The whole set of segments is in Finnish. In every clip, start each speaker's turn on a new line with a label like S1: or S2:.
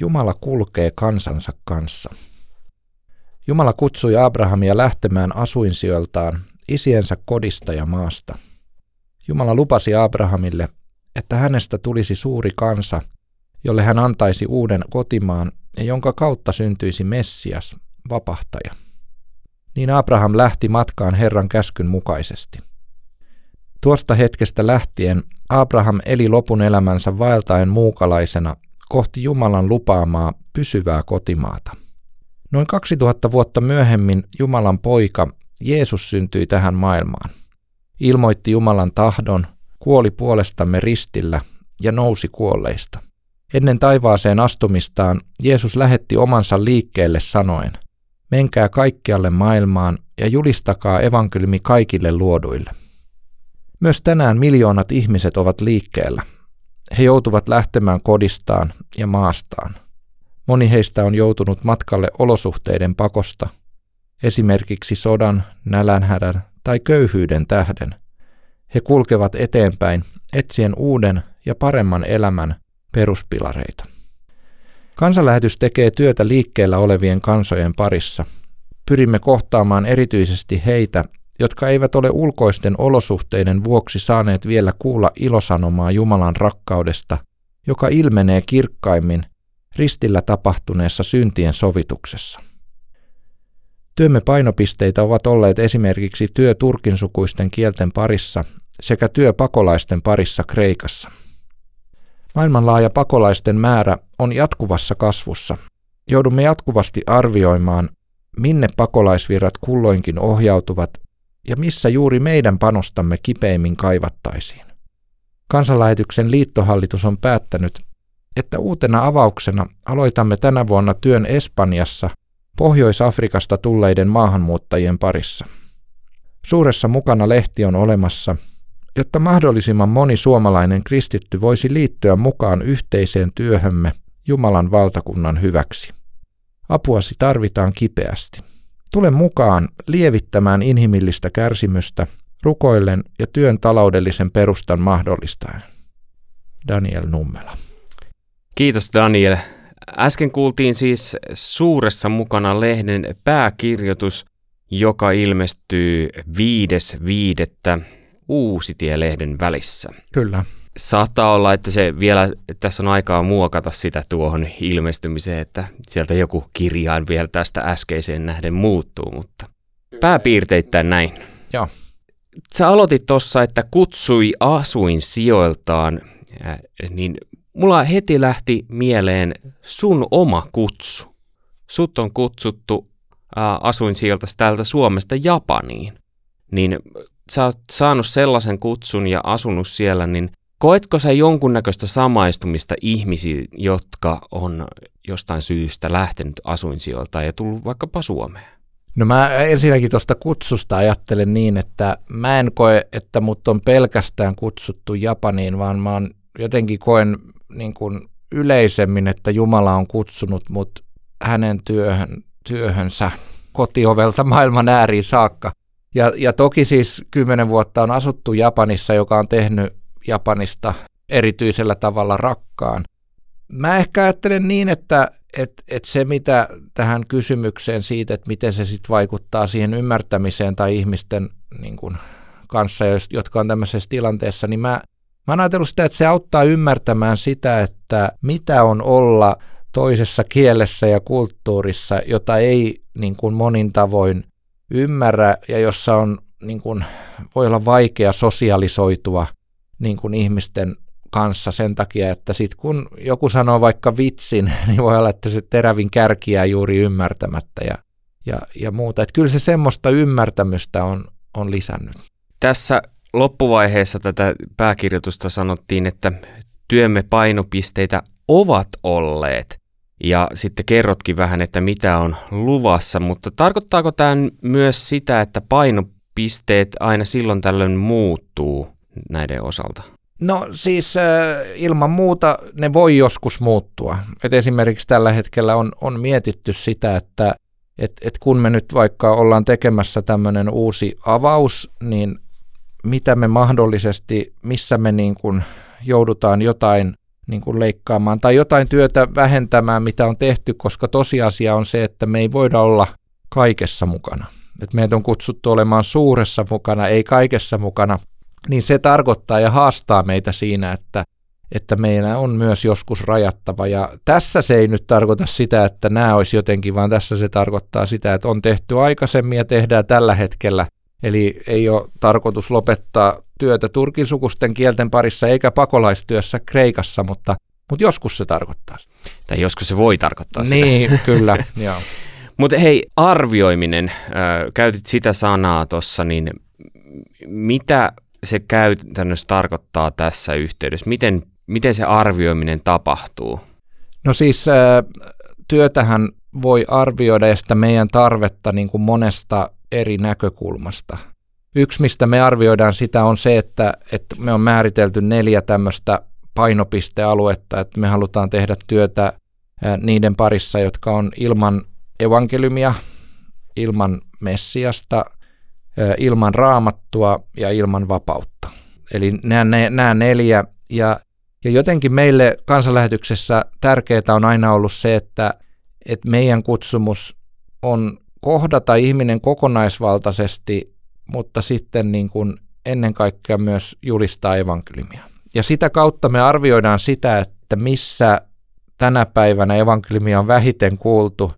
S1: Jumala kulkee kansansa kanssa. Jumala kutsui Abrahamia lähtemään asuinsijoiltaan isiensä kodista ja maasta. Jumala lupasi Abrahamille, että hänestä tulisi suuri kansa, jolle hän antaisi uuden kotimaan ja jonka kautta syntyisi Messias, vapahtaja. Niin Abraham lähti matkaan Herran käskyn mukaisesti. Tuosta hetkestä lähtien Abraham eli lopun elämänsä vaeltaen muukalaisena kohti Jumalan lupaamaa pysyvää kotimaata. Noin 2000 vuotta myöhemmin Jumalan poika Jeesus syntyi tähän maailmaan. Ilmoitti Jumalan tahdon, kuoli puolestamme ristillä ja nousi kuolleista. Ennen taivaaseen astumistaan Jeesus lähetti omansa liikkeelle sanoen, menkää kaikkialle maailmaan ja julistakaa evankeliumi kaikille luoduille. Myös tänään miljoonat ihmiset ovat liikkeellä. He joutuvat lähtemään kodistaan ja maastaan. Moni heistä on joutunut matkalle olosuhteiden pakosta, esimerkiksi sodan, nälänhädän tai köyhyyden tähden. He kulkevat eteenpäin etsien uuden ja paremman elämän peruspilareita. Kansanlähetys tekee työtä liikkeellä olevien kansojen parissa. Pyrimme kohtaamaan erityisesti heitä, jotka eivät ole ulkoisten olosuhteiden vuoksi saaneet vielä kuulla ilosanomaa Jumalan rakkaudesta, joka ilmenee kirkkaimmin ristillä tapahtuneessa syntien sovituksessa. Työmme painopisteitä ovat olleet esimerkiksi työ turkinsukuisten kielten parissa sekä työ pakolaisten parissa Kreikassa. Maailmanlaaja pakolaisten määrä on jatkuvassa kasvussa. Joudumme jatkuvasti arvioimaan, minne pakolaisvirrat kulloinkin ohjautuvat ja missä juuri meidän panostamme kipeimmin kaivattaisiin. Kansanlähetyksen liittohallitus on päättänyt, että uutena avauksena aloitamme tänä vuonna työn Espanjassa Pohjois-Afrikasta tulleiden maahanmuuttajien parissa. Suuressa mukana lehti on olemassa, jotta mahdollisimman moni suomalainen kristitty voisi liittyä mukaan yhteiseen työhömme Jumalan valtakunnan hyväksi. Apuasi tarvitaan kipeästi. Tule mukaan lievittämään inhimillistä kärsimystä rukoillen ja työn taloudellisen perustan mahdollistaen. Daniel Nummela.
S2: Kiitos Daniel. Äsken kuultiin siis suuressa mukana lehden pääkirjoitus, joka ilmestyy viidettä Uusitie-lehden välissä.
S1: Kyllä.
S2: Saattaa olla, että se vielä tässä on aikaa muokata sitä tuohon ilmestymiseen, että sieltä joku kirjain vielä tästä äskeiseen nähden muuttuu, mutta pääpiirteittäin näin.
S1: Joo.
S2: Sä aloitit tuossa, että kutsui asuin sijoiltaan, niin mulla heti lähti mieleen sun oma kutsu. Sut on kutsuttu asuin sieltä täältä Suomesta Japaniin. Niin sä oot saanut sellaisen kutsun ja asunut siellä, niin koetko sä jonkunnäköistä samaistumista ihmisiin, jotka on jostain syystä lähtenyt asuinsijoilta ja tullut vaikkapa Suomeen?
S1: No mä ensinnäkin tuosta kutsusta ajattelen niin, että mä en koe, että mut on pelkästään kutsuttu Japaniin, vaan mä oon jotenkin koen niin kuin yleisemmin, että Jumala on kutsunut mut hänen työhön, työhönsä kotiovelta maailman ääriin saakka. Ja, ja toki siis kymmenen vuotta on asuttu Japanissa, joka on tehnyt Japanista erityisellä tavalla rakkaan. Mä ehkä ajattelen niin, että et, et se mitä tähän kysymykseen siitä, että miten se sitten vaikuttaa siihen ymmärtämiseen tai ihmisten niin kun, kanssa, jotka on tämmöisessä tilanteessa, niin mä, mä oon ajatellut sitä, että se auttaa ymmärtämään sitä, että mitä on olla toisessa kielessä ja kulttuurissa, jota ei niin kuin monin tavoin ymmärrä ja jossa on, niin kuin, voi olla vaikea sosialisoitua niin kuin ihmisten kanssa sen takia, että sitten kun joku sanoo vaikka vitsin, niin voi olla, että se terävin kärkiä juuri ymmärtämättä ja, ja, ja muuta. Että kyllä se semmoista ymmärtämystä on, on lisännyt.
S2: Tässä loppuvaiheessa tätä pääkirjoitusta sanottiin, että työmme painopisteitä ovat olleet ja sitten kerrotkin vähän, että mitä on luvassa, mutta tarkoittaako tämä myös sitä, että painopisteet aina silloin tällöin muuttuu näiden osalta?
S1: No siis äh, ilman muuta ne voi joskus muuttua. Et esimerkiksi tällä hetkellä on, on mietitty sitä, että et, et kun me nyt vaikka ollaan tekemässä tämmöinen uusi avaus, niin mitä me mahdollisesti, missä me niin kuin joudutaan jotain niin kuin leikkaamaan tai jotain työtä vähentämään, mitä on tehty, koska tosiasia on se, että me ei voida olla kaikessa mukana. Et meitä on kutsuttu olemaan suuressa mukana, ei kaikessa mukana, niin se tarkoittaa ja haastaa meitä siinä, että, että meillä on myös joskus rajattava. Ja tässä se ei nyt tarkoita sitä, että nämä olisi jotenkin, vaan tässä se tarkoittaa sitä, että on tehty aikaisemmin ja tehdään tällä hetkellä. Eli ei ole tarkoitus lopettaa työtä turkin sukusten kielten parissa eikä pakolaistyössä Kreikassa, mutta, mutta joskus se tarkoittaa sitä.
S2: Tai joskus se voi tarkoittaa sitä.
S1: Niin, kyllä, joo.
S2: Mutta hei, arvioiminen, äh, käytit sitä sanaa tuossa, niin mitä se käytännössä tarkoittaa tässä yhteydessä? Miten, miten se arvioiminen tapahtuu?
S1: No siis äh, työtähän voi arvioida ja sitä meidän tarvetta niin kuin monesta eri näkökulmasta. Yksi, mistä me arvioidaan sitä, on se, että, että me on määritelty neljä tämmöistä painopistealuetta, että me halutaan tehdä työtä niiden parissa, jotka on ilman evankeliumia, ilman Messiasta, ilman raamattua ja ilman vapautta. Eli nämä, nämä neljä. Ja, ja jotenkin meille kansanlähetyksessä tärkeää on aina ollut se, että, että meidän kutsumus on kohdata ihminen kokonaisvaltaisesti, mutta sitten niin kuin ennen kaikkea myös julistaa evankeliumia. Ja sitä kautta me arvioidaan sitä, että missä tänä päivänä evankeliumia on vähiten kuultu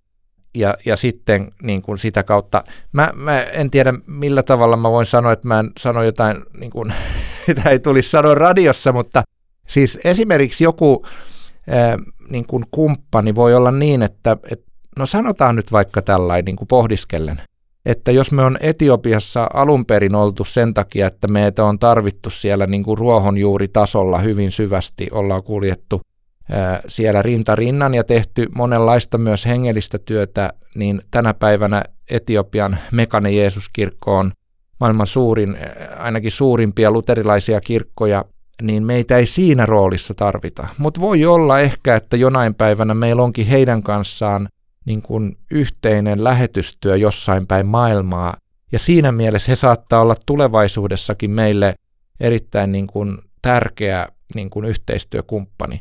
S1: ja, ja sitten niin kuin sitä kautta, mä, mä en tiedä millä tavalla mä voin sanoa, että mä en sano jotain, niin kuin, mitä ei tulisi sanoa radiossa, mutta siis esimerkiksi joku ää, niin kuin kumppani voi olla niin, että, että no sanotaan nyt vaikka tällainen niin kuin pohdiskellen, että jos me on Etiopiassa alun perin oltu sen takia, että meitä on tarvittu siellä niin kuin ruohonjuuritasolla hyvin syvästi, ollaan kuljettu – siellä rinta rinnan ja tehty monenlaista myös hengellistä työtä, niin tänä päivänä Etiopian Mekane Jeesuskirkko on maailman suurin, ainakin suurimpia luterilaisia kirkkoja, niin meitä ei siinä roolissa tarvita. Mutta voi olla ehkä, että jonain päivänä meillä onkin heidän kanssaan niin kuin yhteinen lähetystyö jossain päin maailmaa, ja siinä mielessä he saattaa olla tulevaisuudessakin meille erittäin niin kuin tärkeä niin kuin yhteistyökumppani.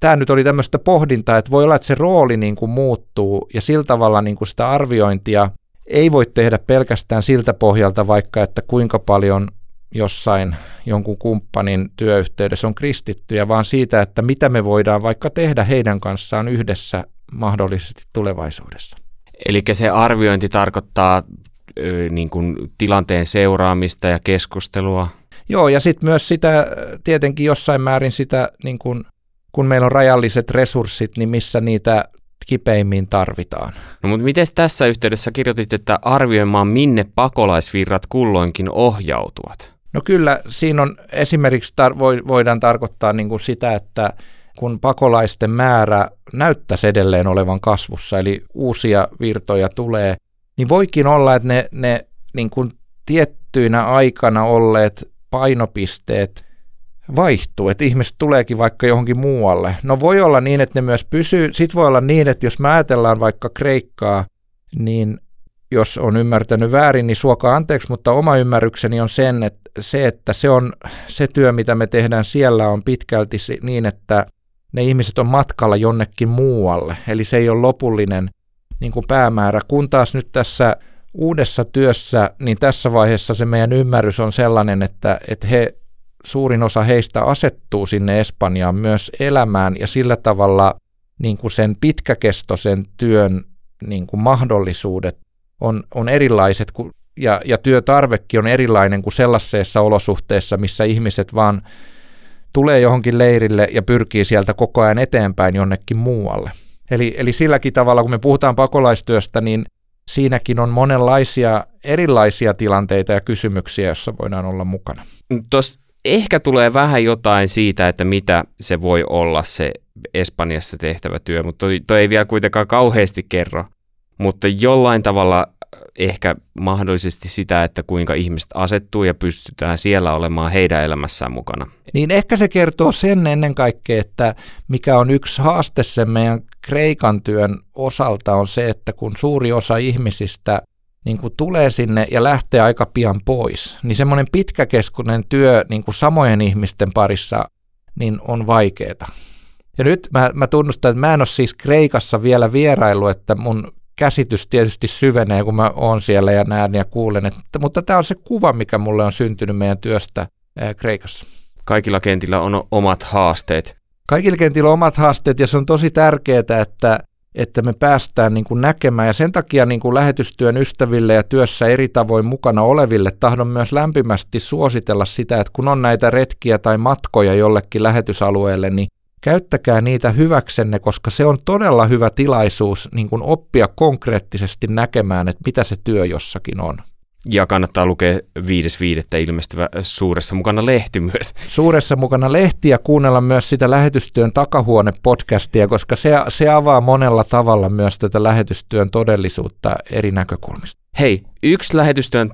S1: Tämä nyt oli tämmöistä pohdintaa, että voi olla, että se rooli niin kuin muuttuu ja sillä tavalla niin kuin sitä arviointia ei voi tehdä pelkästään siltä pohjalta vaikka, että kuinka paljon jossain jonkun kumppanin työyhteydessä on kristittyjä, vaan siitä, että mitä me voidaan vaikka tehdä heidän kanssaan yhdessä mahdollisesti tulevaisuudessa.
S2: Eli se arviointi tarkoittaa niin kuin tilanteen seuraamista ja keskustelua
S1: Joo, ja sitten myös sitä tietenkin jossain määrin sitä, niin kun, kun meillä on rajalliset resurssit, niin missä niitä kipeimmin tarvitaan.
S2: No mutta miten tässä yhteydessä kirjoitit, että arvioimaan minne pakolaisvirrat kulloinkin ohjautuvat?
S1: No kyllä, siinä on esimerkiksi tar- voidaan tarkoittaa niin kuin sitä, että kun pakolaisten määrä näyttäisi edelleen olevan kasvussa, eli uusia virtoja tulee, niin voikin olla, että ne, ne niin kuin tiettyinä aikana olleet painopisteet vaihtuu, että ihmiset tuleekin vaikka johonkin muualle. No voi olla niin, että ne myös pysyy. Sitten voi olla niin, että jos mä ajatellaan vaikka Kreikkaa, niin jos on ymmärtänyt väärin, niin suokaa anteeksi, mutta oma ymmärrykseni on sen, että se, että se on se työ, mitä me tehdään siellä, on pitkälti niin, että ne ihmiset on matkalla jonnekin muualle. Eli se ei ole lopullinen niin kuin päämäärä, kun taas nyt tässä uudessa työssä, niin tässä vaiheessa se meidän ymmärrys on sellainen, että, että he, suurin osa heistä asettuu sinne Espanjaan myös elämään ja sillä tavalla niin kuin sen pitkäkestoisen työn niin kuin mahdollisuudet on, on erilaiset kuin, ja, ja työtarvekin on erilainen kuin sellaisessa olosuhteessa, missä ihmiset vaan tulee johonkin leirille ja pyrkii sieltä koko ajan eteenpäin jonnekin muualle. Eli, eli silläkin tavalla, kun me puhutaan pakolaistyöstä, niin siinäkin on monenlaisia erilaisia tilanteita ja kysymyksiä, joissa voidaan olla mukana.
S2: Tuossa ehkä tulee vähän jotain siitä, että mitä se voi olla se Espanjassa tehtävä työ, mutta toi, toi ei vielä kuitenkaan kauheasti kerro. Mutta jollain tavalla ehkä mahdollisesti sitä, että kuinka ihmiset asettuu ja pystytään siellä olemaan heidän elämässään mukana.
S1: Niin ehkä se kertoo sen ennen kaikkea, että mikä on yksi haaste sen meidän Kreikan työn osalta on se, että kun suuri osa ihmisistä niin kuin tulee sinne ja lähtee aika pian pois, niin semmoinen pitkäkeskuinen työ niin kuin samojen ihmisten parissa niin on vaikeeta. Ja nyt mä, mä tunnustan, että mä en ole siis Kreikassa vielä vierailu, että mun käsitys tietysti syvenee, kun mä oon siellä ja näen ja kuulen. Että, mutta tämä on se kuva, mikä mulle on syntynyt meidän työstä ää, Kreikassa.
S2: Kaikilla kentillä on omat haasteet.
S1: Kaikilla kentillä on omat haasteet ja se on tosi tärkeää, että, että me päästään niin kuin näkemään. Ja sen takia niin kuin lähetystyön ystäville ja työssä eri tavoin mukana oleville tahdon myös lämpimästi suositella sitä, että kun on näitä retkiä tai matkoja jollekin lähetysalueelle, niin käyttäkää niitä hyväksenne, koska se on todella hyvä tilaisuus niin kuin oppia konkreettisesti näkemään, että mitä se työ jossakin on.
S2: Ja kannattaa lukea 5.5. ilmestyvä Suuressa mukana lehti myös.
S1: Suuressa mukana lehti ja kuunnella myös sitä lähetystyön takahuone-podcastia, koska se, se avaa monella tavalla myös tätä lähetystyön todellisuutta eri näkökulmista.
S2: Hei, yksi lähetystyön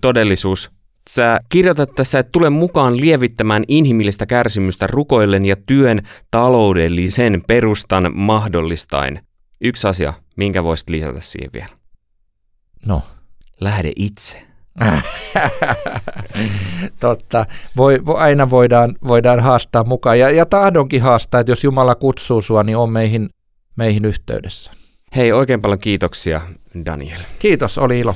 S2: todellisuus Sä kirjoitat tässä, että tule mukaan lievittämään inhimillistä kärsimystä rukoillen ja työn taloudellisen perustan mahdollistain. Yksi asia, minkä voisit lisätä siihen vielä?
S1: No.
S2: Lähde itse.
S1: Totta. Voi, aina voidaan, voidaan haastaa mukaan. Ja, ja tahdonkin haastaa, että jos Jumala kutsuu sua, niin on meihin, meihin yhteydessä.
S2: Hei, oikein paljon kiitoksia, Daniel.
S1: Kiitos, oli ilo.